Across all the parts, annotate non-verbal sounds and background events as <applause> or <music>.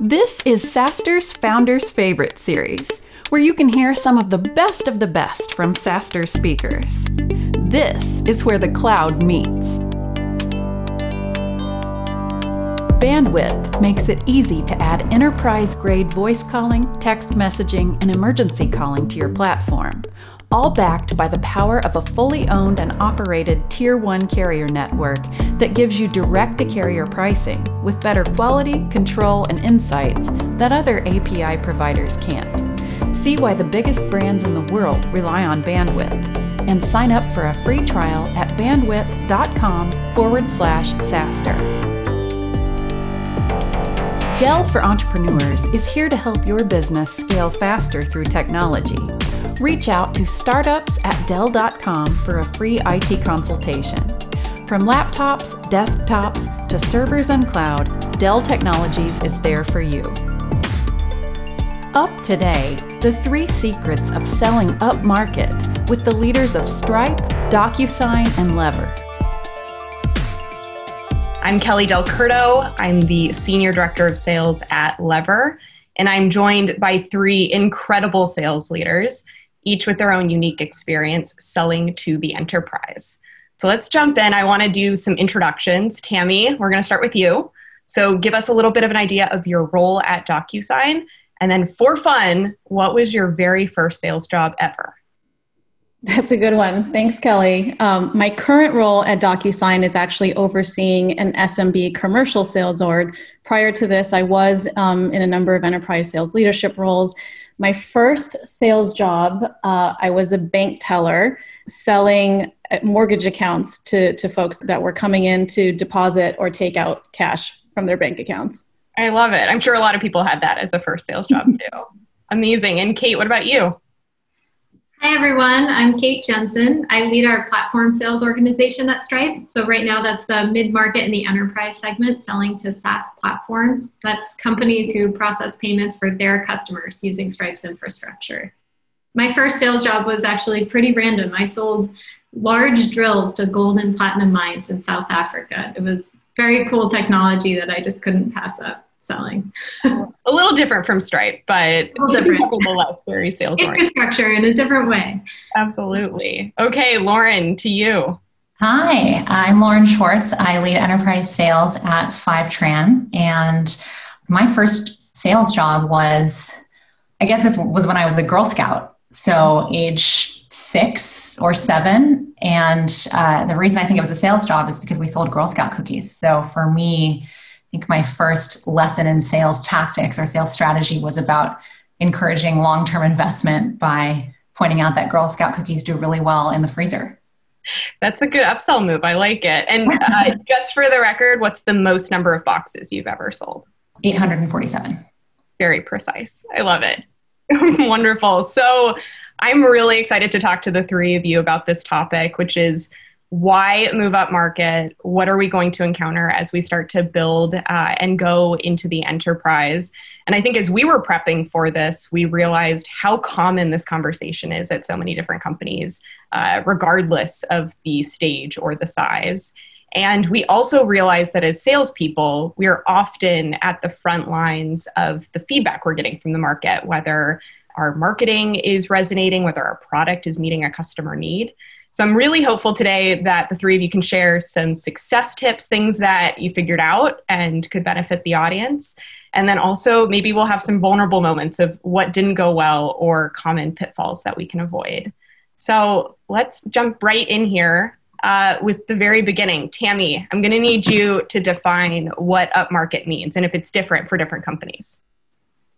This is SaaStr's Founders Favorite series, where you can hear some of the best of the best from SaaStr speakers. This is where the cloud meets. Bandwidth makes it easy to add enterprise grade voice calling, text messaging, and emergency calling to your platform, all backed by the power of a fully owned and operated Tier 1 carrier network that gives you direct to carrier pricing with better quality, control, and insights that other API providers can't. See why the biggest brands in the world rely on Bandwidth and sign up for a free trial at bandwidth.com forward slash SaaStr. Dell for Entrepreneurs is here to help your business scale faster through technology. Reach out to startups at Dell.com for a free IT consultation. From laptops, desktops, to servers and cloud, Dell Technologies is there for you. Up today, the three secrets of selling up market with the leaders of Stripe, DocuSign, and Lever. I'm Kelly Del Curto. I'm the Senior Director of Sales at Lever, and I'm joined by three incredible sales leaders, each with their own unique experience selling to the enterprise. So let's jump in. I want to do some introductions. Tammy, we're going to start with you. So give us a little bit of an idea of your role at DocuSign. And then for fun, what was your very first sales job ever? That's a good one. Thanks, Kelly. Um, my current role at DocuSign is actually overseeing an SMB commercial sales org. Prior to this, I was um, in a number of enterprise sales leadership roles. My first sales job, uh, I was a bank teller selling uh, mortgage accounts to, to folks that were coming in to deposit or take out cash from their bank accounts. I love it. I'm sure a lot of people had that as a first sales job <laughs> too. Amazing. And Kate, what about you? Hi, everyone. I'm Kate Jensen. I lead our platform sales organization at Stripe. So, right now, that's the mid market and the enterprise segment selling to SaaS platforms. That's companies who process payments for their customers using Stripe's infrastructure. My first sales job was actually pretty random. I sold large drills to gold and platinum mines in South Africa. It was very cool technology that I just couldn't pass up selling. a little different from Stripe, but nevertheless very sales Infrastructure in a different way. Absolutely. Okay, Lauren, to you. Hi, I'm Lauren Schwartz. I lead enterprise sales at Fivetran, and my first sales job was, I guess it was when I was a Girl Scout. So age six or seven, and uh, the reason I think it was a sales job is because we sold Girl Scout cookies. So for me, think my first lesson in sales tactics or sales strategy was about encouraging long term investment by pointing out that Girl Scout cookies do really well in the freezer. That's a good upsell move. I like it. And uh, <laughs> just for the record, what's the most number of boxes you've ever sold? 847. Very precise. I love it. <laughs> Wonderful. So I'm really excited to talk to the three of you about this topic, which is why move up market? What are we going to encounter as we start to build uh, and go into the enterprise? And I think as we were prepping for this, we realized how common this conversation is at so many different companies, uh, regardless of the stage or the size. And we also realized that as salespeople, we are often at the front lines of the feedback we're getting from the market, whether our marketing is resonating, whether our product is meeting a customer need. So I'm really hopeful today that the three of you can share some success tips, things that you figured out and could benefit the audience. And then also maybe we'll have some vulnerable moments of what didn't go well or common pitfalls that we can avoid. So let's jump right in here uh, with the very beginning. Tammy, I'm going to need you to define what upmarket means and if it's different for different companies.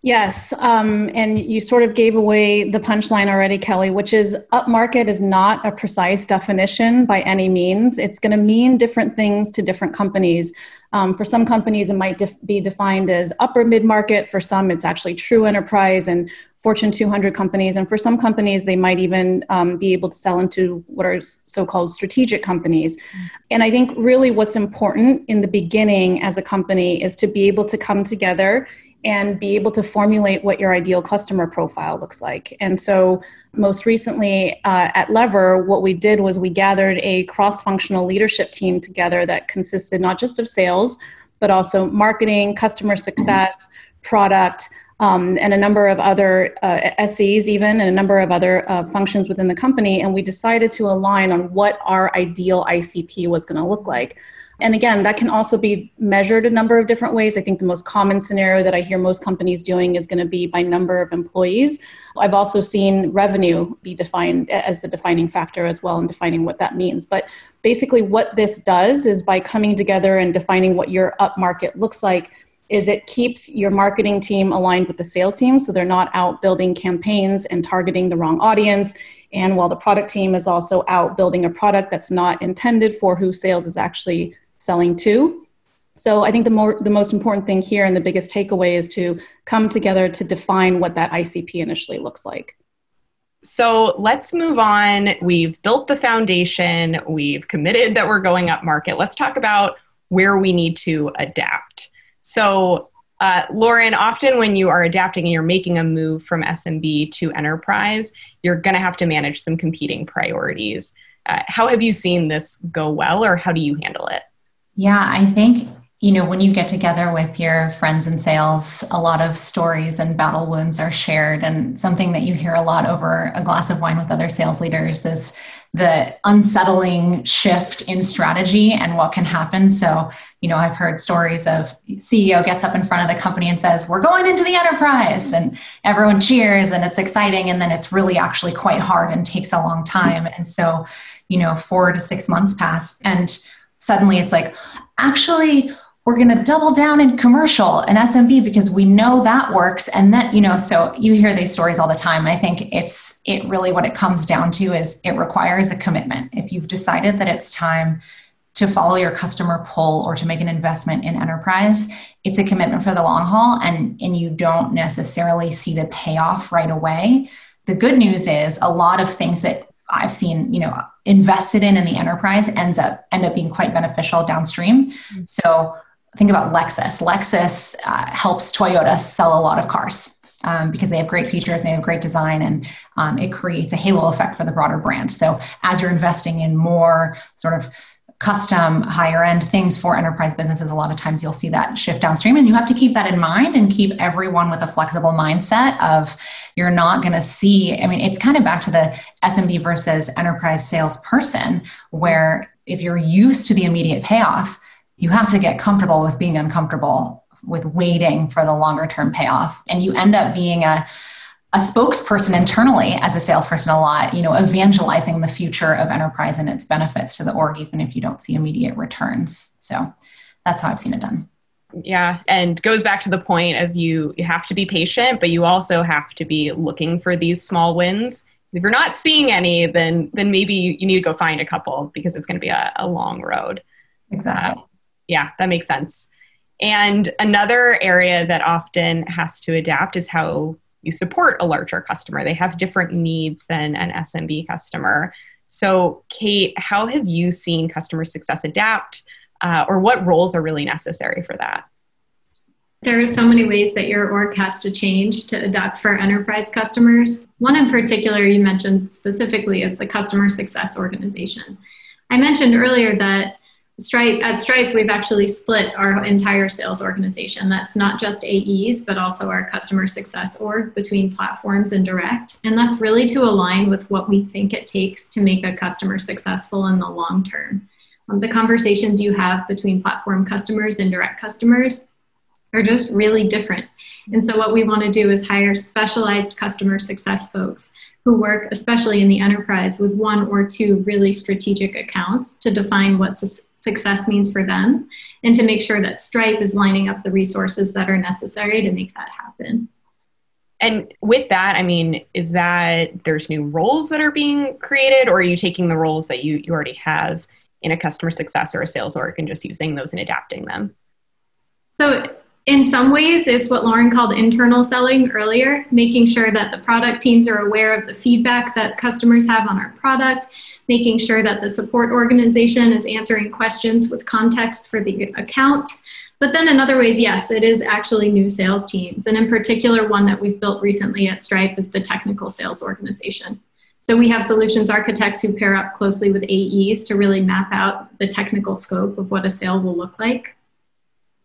Yes, um, and you sort of gave away the punchline already, Kelly, which is upmarket is not a precise definition by any means. It's going to mean different things to different companies. Um, for some companies, it might def- be defined as upper mid market. For some, it's actually true enterprise and Fortune 200 companies. And for some companies, they might even um, be able to sell into what are so called strategic companies. Mm-hmm. And I think really what's important in the beginning as a company is to be able to come together and be able to formulate what your ideal customer profile looks like. And so, most recently uh, at Lever, what we did was we gathered a cross functional leadership team together that consisted not just of sales, but also marketing, customer success, product, um, and a number of other uh, SEs, even, and a number of other uh, functions within the company. And we decided to align on what our ideal ICP was going to look like. And again, that can also be measured a number of different ways. I think the most common scenario that I hear most companies doing is going to be by number of employees. I've also seen revenue be defined as the defining factor as well in defining what that means. But basically, what this does is by coming together and defining what your upmarket looks like is it keeps your marketing team aligned with the sales team so they're not out building campaigns and targeting the wrong audience and while the product team is also out building a product that's not intended for who sales is actually selling to so i think the more the most important thing here and the biggest takeaway is to come together to define what that icp initially looks like so let's move on. We've built the foundation, we've committed that we're going up market. Let's talk about where we need to adapt. So, uh, Lauren, often when you are adapting and you're making a move from SMB to enterprise, you're going to have to manage some competing priorities. Uh, how have you seen this go well, or how do you handle it? Yeah, I think you know when you get together with your friends in sales a lot of stories and battle wounds are shared and something that you hear a lot over a glass of wine with other sales leaders is the unsettling shift in strategy and what can happen. So, you know, I've heard stories of CEO gets up in front of the company and says, "We're going into the enterprise," and everyone cheers and it's exciting, and then it's really actually quite hard and takes a long time. And so, you know, four to six months pass, and suddenly it's like, actually we're going to double down in commercial and SMB because we know that works. And that, you know, so you hear these stories all the time. I think it's, it really what it comes down to is it requires a commitment. If you've decided that it's time to follow your customer pull or to make an investment in enterprise, it's a commitment for the long haul and, and you don't necessarily see the payoff right away. The good news is a lot of things that I've seen, you know, invested in in the enterprise ends up end up being quite beneficial downstream. Mm-hmm. So think about Lexus. Lexus uh, helps Toyota sell a lot of cars um, because they have great features, they have great design, and um, it creates a halo effect for the broader brand. So as you're investing in more sort of custom higher end things for enterprise businesses a lot of times you'll see that shift downstream and you have to keep that in mind and keep everyone with a flexible mindset of you're not going to see i mean it's kind of back to the smb versus enterprise salesperson where if you're used to the immediate payoff you have to get comfortable with being uncomfortable with waiting for the longer term payoff and you end up being a a spokesperson internally as a salesperson a lot you know evangelizing the future of enterprise and its benefits to the org even if you don't see immediate returns. So that's how i've seen it done. Yeah and goes back to the point of you you have to be patient but you also have to be looking for these small wins. If you're not seeing any then then maybe you, you need to go find a couple because it's going to be a, a long road. Exactly. Uh, yeah, that makes sense. And another area that often has to adapt is how you support a larger customer. They have different needs than an SMB customer. So, Kate, how have you seen customer success adapt, uh, or what roles are really necessary for that? There are so many ways that your org has to change to adapt for enterprise customers. One in particular you mentioned specifically is the customer success organization. I mentioned earlier that Stripe at Stripe, we've actually split our entire sales organization. That's not just AEs, but also our customer success org between platforms and direct. And that's really to align with what we think it takes to make a customer successful in the long term. Um, the conversations you have between platform customers and direct customers are just really different. And so, what we want to do is hire specialized customer success folks who work, especially in the enterprise, with one or two really strategic accounts to define what su- success means for them and to make sure that Stripe is lining up the resources that are necessary to make that happen. And with that, I mean, is that there's new roles that are being created, or are you taking the roles that you, you already have in a customer success or a sales org and just using those and adapting them? So in some ways, it's what Lauren called internal selling earlier, making sure that the product teams are aware of the feedback that customers have on our product, making sure that the support organization is answering questions with context for the account. But then, in other ways, yes, it is actually new sales teams. And in particular, one that we've built recently at Stripe is the technical sales organization. So we have solutions architects who pair up closely with AEs to really map out the technical scope of what a sale will look like.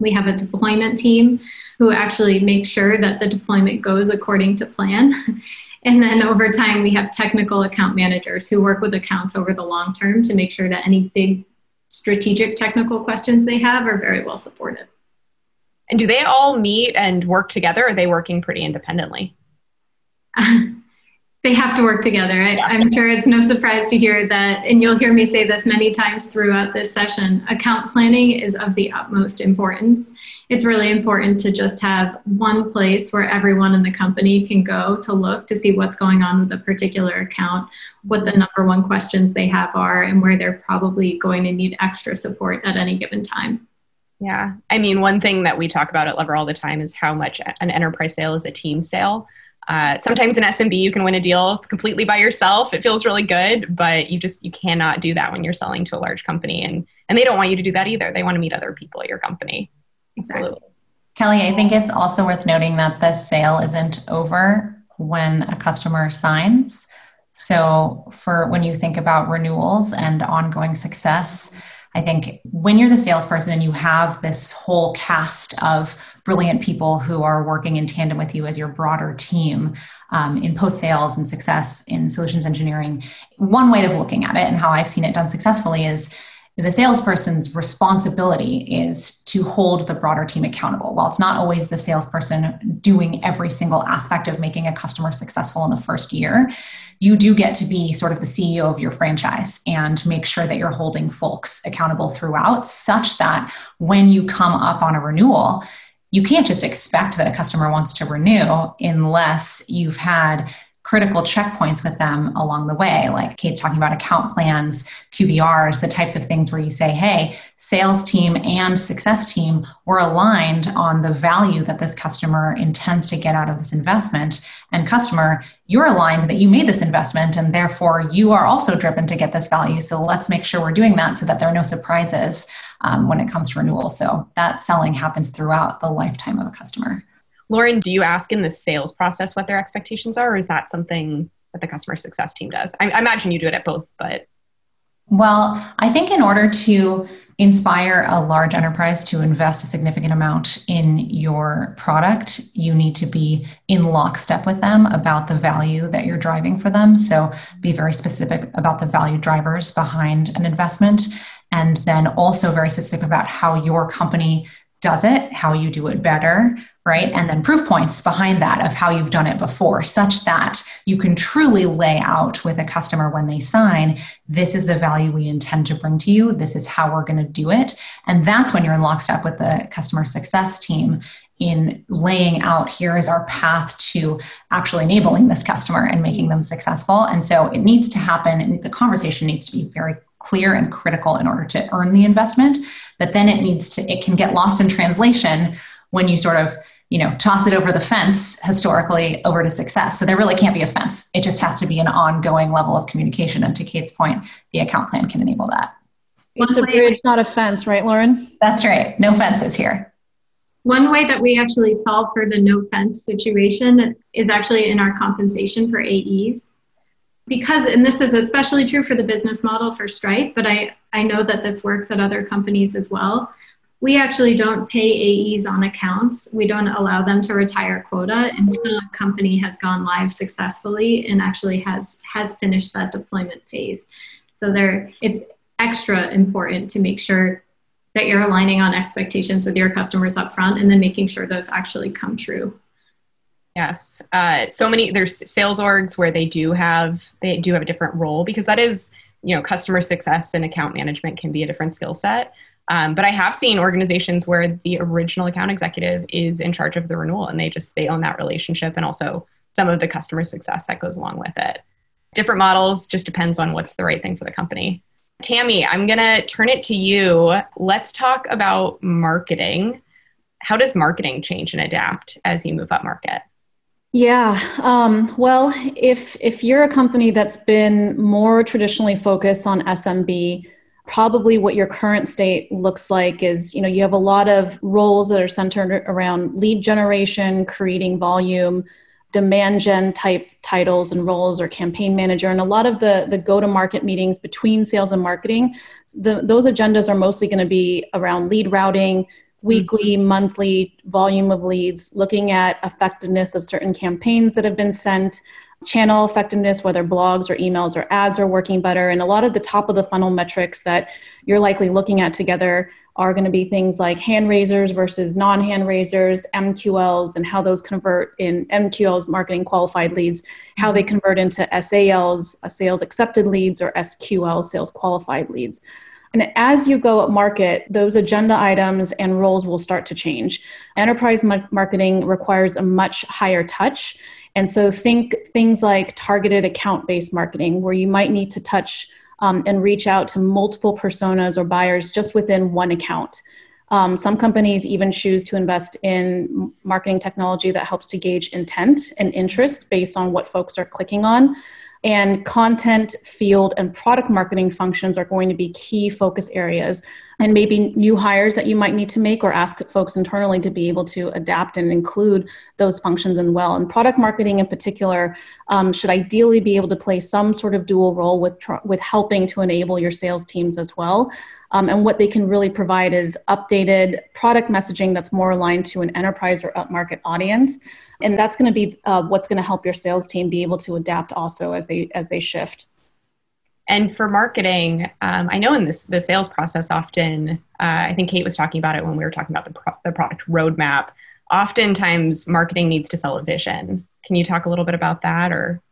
We have a deployment team who actually make sure that the deployment goes according to plan. <laughs> and then over time, we have technical account managers who work with accounts over the long term to make sure that any big strategic technical questions they have are very well supported. And do they all meet and work together? Or are they working pretty independently? <laughs> they have to work together. I, am sure it's no surprise to hear that, and you'll hear me say this many times throughout this session account planning is of the utmost importance. It's really important to just have one place where everyone in the company can go to look to see what's going on with a particular account, what the number one questions they have are, and where they're probably going to need extra support at any given time. Yeah. I mean, one thing that we talk about at Lever all the time is how much an enterprise sale is a team sale. Uh, sometimes in SMB you can win a deal completely by yourself. It feels really good, but you just you cannot do that when you're selling to a large company, and and they don't want you to do that either. They want to meet other people at your company. Absolutely. Kelly, I think it's also worth noting that the sale isn't over when a customer signs. So for when you think about renewals and ongoing success, I think when you're the salesperson and you have this whole cast of brilliant people who are working in tandem with you as your broader team um, in post sales and success in solutions engineering, one way of looking at it and how I've seen it done successfully is the salesperson's responsibility is to hold the broader team accountable. While it's not always the salesperson doing every single aspect of making a customer successful in the first year, you do get to be sort of the CEO of your franchise and make sure that you're holding folks accountable throughout, such that when you come up on a renewal, you can't just expect that a customer wants to renew unless you've had critical checkpoints with them along the way. Like Kate's talking about account plans, QBRs, the types of things where you say, hey, sales team and success team were aligned on the value that this customer intends to get out of this investment. And customer, you're aligned that you made this investment and therefore you are also driven to get this value. So let's make sure we're doing that so that there are no surprises um, when it comes to renewal. So that selling happens throughout the lifetime of a customer. Lauren, do you ask in the sales process what their expectations are, or is that something that the customer success team does? I, I imagine you do it at both, but. Well, I think in order to inspire a large enterprise to invest a significant amount in your product, you need to be in lockstep with them about the value that you're driving for them. So be very specific about the value drivers behind an investment. And then also very specific about how your company does it, how you do it better, right? And then proof points behind that of how you've done it before, such that you can truly lay out with a customer when they sign, this is the value we intend to bring to you, this is how we're going to do it. And that's when you're in lockstep with the customer success team in laying out here is our path to actually enabling this customer and making them successful. And so it needs to happen, and the conversation needs to be very clear and critical in order to earn the investment. But then it needs to, it can get lost in translation when you sort of you know toss it over the fence historically over to success. So there really can't be a fence. It just has to be an ongoing level of communication. And to kate's point the account plan can enable that. It's a bridge not a fence right lauren? That's right. No fences here one way that we actually solve for the no fence situation is actually in our compensation for aes because and this is especially true for the business model for stripe but i i know that this works at other companies as well we actually don't pay AEs on accounts. We don't allow them to retire quota until a company has gone live successfully and actually has has finished that deployment phase. So there it's extra important to make sure that you're aligning on expectations with your customers up front and then making sure those actually come true. Yes. Uh, so many there's sales orgs where they do have they do have a different role because that is, you know, customer success and account management can be a different skill set. Um, but I have seen organizations where the original account executive is in charge of the renewal and they just they own that relationship and also some of the customer success that goes along with it. Different models just depends on what's the right thing for the company. Tammy, I'm going to turn it to you. Let's talk about marketing. How does marketing change and adapt as you move up market? Yeah. Um, well, if if you're a company that's been more traditionally focused on SMB, probably what your current state looks like is you know you have a lot of roles that are centered around lead generation creating volume demand gen type titles and roles or campaign manager and a lot of the the go to market meetings between sales and marketing the, those agendas are mostly going to be around lead routing weekly, mm-hmm. monthly volume of leads, looking at effectiveness of certain campaigns that have been sent, channel effectiveness, whether blogs or emails or ads are working better. And a lot of the top of the funnel metrics that you're likely looking at together are going to be things like hand raisers versus non hand raisers, MQLs, and how those convert in MQLs, marketing qualified leads, how they convert into SALs, uh, sales accepted leads, or SQL, sales qualified leads. And as you go up market, those agenda items and roles will start to change. Enterprise marketing requires a much higher touch. And so think things like targeted account based marketing, where you might need to touch um, and reach out to multiple personas or buyers just within one account. Um, some companies even choose to invest in marketing technology that helps to gauge intent and interest based on what folks are clicking on. And content, field, and product marketing functions are going to be key focus areas. And maybe new hires that you might need to make or ask folks internally to be able to adapt and include those functions as well. And product marketing in particular um, should ideally be able to play some sort of dual role with, with helping to enable your sales teams as well. Um, and what they can really provide is updated product messaging that's more aligned to an enterprise or upmarket audience. And that's going to be uh, what's going to help your sales team be able to adapt also as they as they shift. And for marketing, um, I know in this the sales process, often uh, I think Kate was talking about it when we were talking about the, pro- the product roadmap. Oftentimes, marketing needs to sell a vision. Can you talk a little bit about that, or?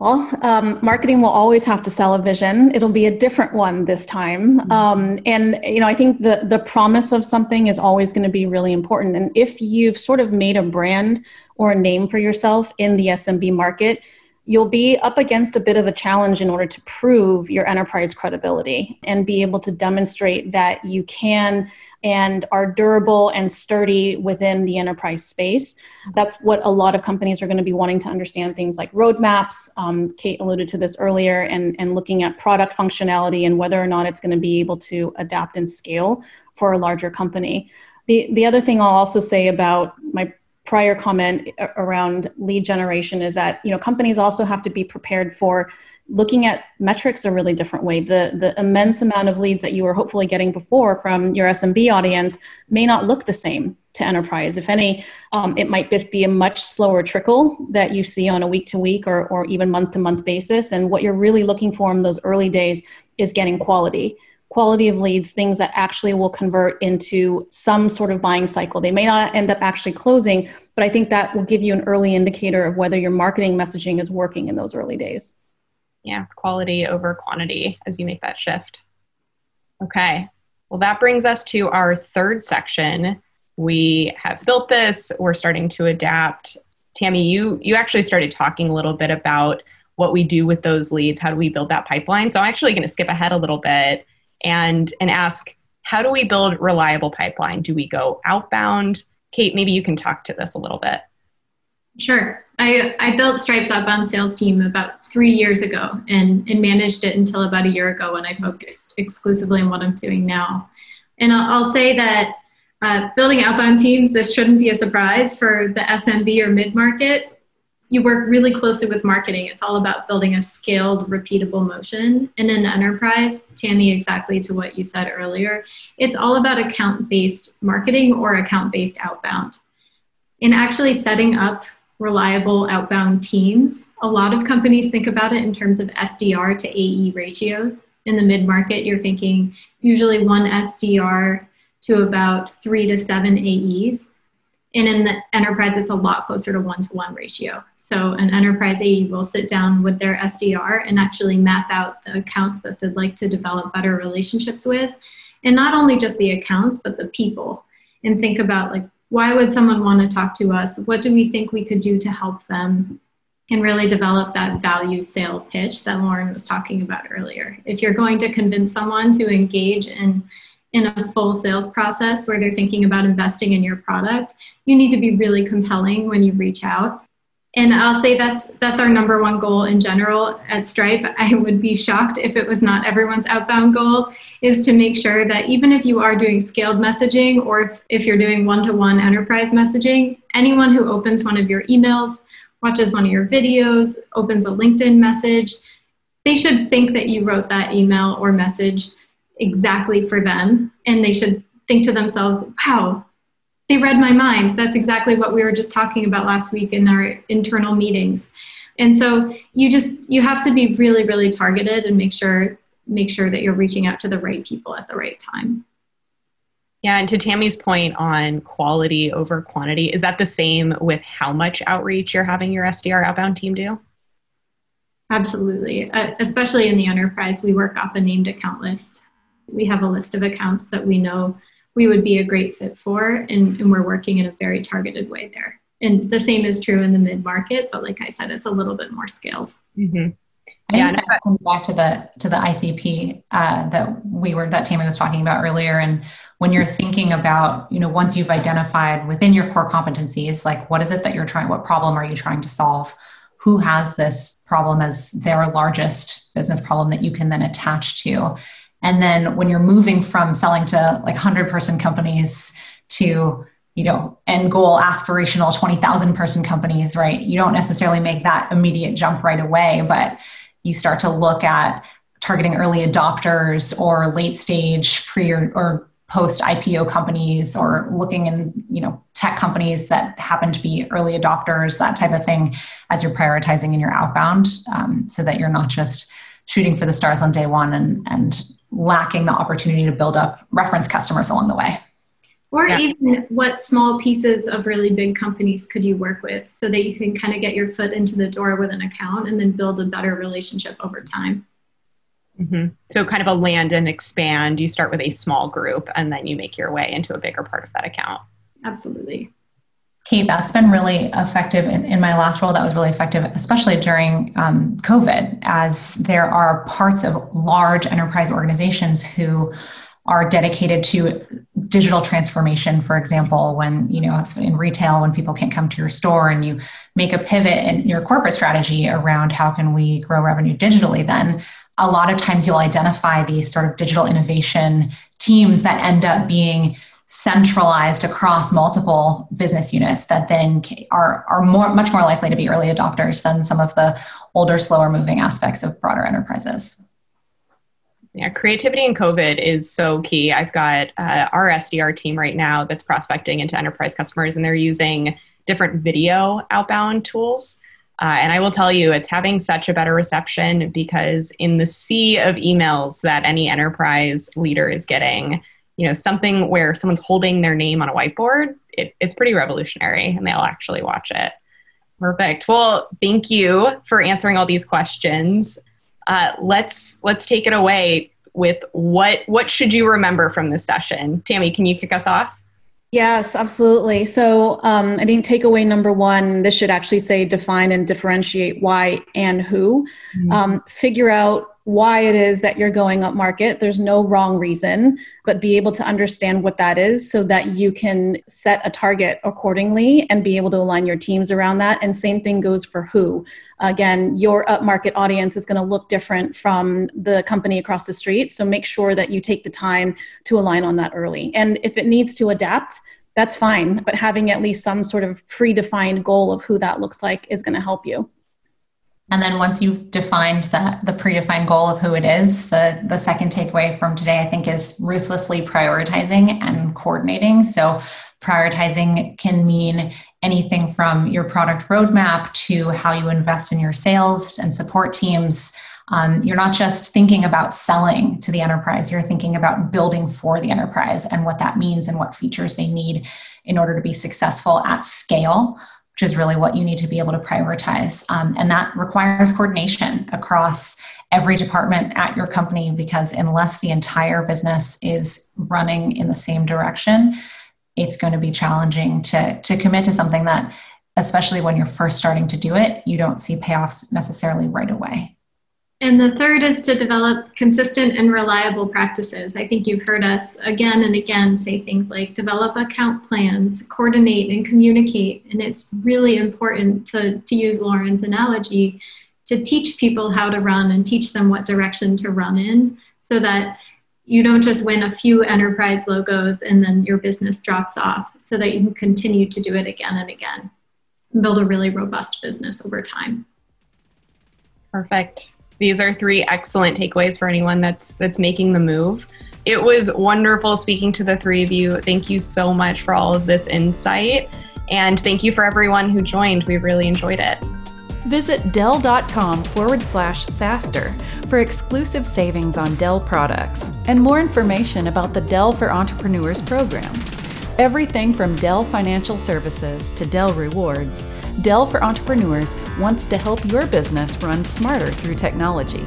Well, um, marketing will always have to sell a vision. It'll be a different one this time, mm-hmm. um, and you know I think the the promise of something is always going to be really important. And if you've sort of made a brand or a name for yourself in the SMB market, you'll be up against a bit of a challenge in order to prove your enterprise credibility and be able to demonstrate that you can and are durable and sturdy within the enterprise space. That's what a lot of companies are going to be wanting to understand things like roadmaps. Um, Kate alluded to this earlier, and, and looking at product functionality and whether or not it's going to be able to adapt and scale for a larger company. The, the other thing I'll also say about my prior comment around lead generation is that you know companies also have to be prepared for looking at metrics a really different way. The the immense amount of leads that you were hopefully getting before from your smb audience may not look the same to enterprise. If any um, it might be a much slower trickle that you see on a week to week or, or even month to month basis. And what you're really looking for in those early days is getting quality quality of leads, things that actually will convert into some sort of buying cycle. They may not end up actually closing, but I think that will give you an early indicator of whether your marketing messaging is working in those early days. Yeah, quality over quantity as you make that shift. Okay. Well, that brings us to our third section. We have built this, we're starting to adapt. Tammy, you you actually started talking a little bit about what we do with those leads, how do we build that pipeline? So I'm actually going to skip ahead a little bit and and ask how do we build reliable pipeline? Do we go outbound? Kate maybe you can talk to this a little bit. Sure. I, I built stripe's outbound sales team about three years ago and, and managed it until about a year ago when i focused exclusively on what i'm doing now. And i'll, I'll say that uh, building outbound teams this shouldn't be a surprise for the smb or mid-market you work really closely with marketing. It's all about building a scaled, repeatable motion. And in enterprise, Tammy, exactly to what you said earlier, it's all about account based marketing or account based outbound. In actually setting up reliable outbound teams, a lot of companies think about it in terms of SDR to AE ratios. In the mid market, you're thinking usually one SDR to about three to seven AEs. And in the enterprise, it's a lot closer to one to one ratio. So an enterprise AE will sit down with their SDR and actually map out the accounts that they'd like to develop better relationships with. And not only just the accounts, but the people. And think about like, why would someone want to talk to us? What do we think we could do to help them? And really develop that value sale pitch that Lauren was talking about earlier. If you're going to convince someone to engage in in a full sales process where they're thinking about investing in your product, you need to be really compelling when you reach out. And I'll say that's that's our number one goal in general at Stripe. I would be shocked if it was not everyone's outbound goal is to make sure that even if you are doing scaled messaging or if, if you're doing one-to-one enterprise messaging, anyone who opens one of your emails, watches one of your videos, opens a LinkedIn message, they should think that you wrote that email or message exactly for them and they should think to themselves, wow, they read my mind. That's exactly what we were just talking about last week in our internal meetings. And so you just you have to be really really targeted and make sure make sure that you're reaching out to the right people at the right time. Yeah, and to Tammy's point on quality over quantity, is that the same with how much outreach you're having your SDR outbound team do? Absolutely. Uh, especially in the enterprise, we work off a named account list. We have a list of accounts that we know we would be a great fit for, and, and we're working in a very targeted way there. And the same is true in the mid market, but like I said, it's a little bit more scaled. Mm-hmm. Yeah, and that comes back to the to the ICP uh, that we were that Tammy was talking about earlier. And when you're thinking about, you know, once you've identified within your core competencies, like what is it that you're trying, what problem are you trying to solve? Who has this problem as their largest business problem that you can then attach to? And then when you're moving from selling to like hundred person companies to you know end goal aspirational 20,000 person companies, right? You don't necessarily make that immediate jump right away, but you start to look at targeting early adopters or late stage pre or, or post IPO companies or looking in you know tech companies that happen to be early adopters that type of thing as you're prioritizing in your outbound um, so that you're not just shooting for the stars on day one and and lacking the opportunity to build up reference customers along the way or yeah. even what small pieces of really big companies could you work with so that you can kind of get your foot into the door with an account and then build a better relationship over time. Mm-hmm. So, kind of a land and expand. You start with a small group and then you make your way into a bigger part of that account. Absolutely. Kate, that's been really effective in, in my last role. That was really effective, especially during um, COVID, as there are parts of large enterprise organizations who are dedicated to digital transformation for example when you know in retail when people can't come to your store and you make a pivot in your corporate strategy around how can we grow revenue digitally then a lot of times you'll identify these sort of digital innovation teams that end up being centralized across multiple business units that then are, are more much more likely to be early adopters than some of the older slower moving aspects of broader enterprises yeah, creativity in COVID is so key. I've got uh, our SDR team right now that's prospecting into enterprise customers, and they're using different video outbound tools. Uh, and I will tell you, it's having such a better reception because in the sea of emails that any enterprise leader is getting, you know, something where someone's holding their name on a whiteboard, it, it's pretty revolutionary, and they'll actually watch it. Perfect. Well, thank you for answering all these questions uh, let's let's take it away with what what should you remember from this session tammy can you kick us off Yes, absolutely. So um, I think takeaway number one, this should actually say define and differentiate why and who. Mm-hmm. Um, figure out why it is that you're going up market. There's no wrong reason, but be able to understand what that is so that you can set a target accordingly and be able to align your teams around that. And same thing goes for who. Again, your up market audience is going to look different from the company across the street. So make sure that you take the time to align on that early. And if it needs to adapt, that's fine. But having at least some sort of predefined goal of who that looks like is going to help you. And then once you've defined that the predefined goal of who it is, the, the second takeaway from today, I think, is ruthlessly prioritizing and coordinating. So prioritizing can mean anything from your product roadmap to how you invest in your sales and support teams. Um, you're not just thinking about selling to the enterprise, you're thinking about building for the enterprise and what that means and what features they need in order to be successful at scale which is really what you need to be able to prioritize. Um, and that requires coordination across every department at your company because unless the entire business is running in the same direction, it's going to be challenging to, to commit to something that, especially when you're first starting to do it, you don't see payoffs necessarily right away. And the third is to develop consistent and reliable practices. I think you've heard us again and again say things like develop account plans, coordinate and communicate. And it's really important to, to use Lauren's analogy to teach people how to run and teach them what direction to run in so that you don't just win a few enterprise logos and then your business drops off so that you can continue to do it again and again and build a really robust business over time. Perfect these are three excellent takeaways for anyone that's that's making the move. It was wonderful speaking to the three of you. Thank you so much for all of this insight. And thank you for everyone who joined. We really enjoyed it. Visit Dell.com forward slash SaaStr for exclusive savings on Dell products and more information about the Dell for Entrepreneurs program. Everything from Dell Financial Services to Dell Rewards, Dell for Entrepreneurs wants to help your business run smarter through technology.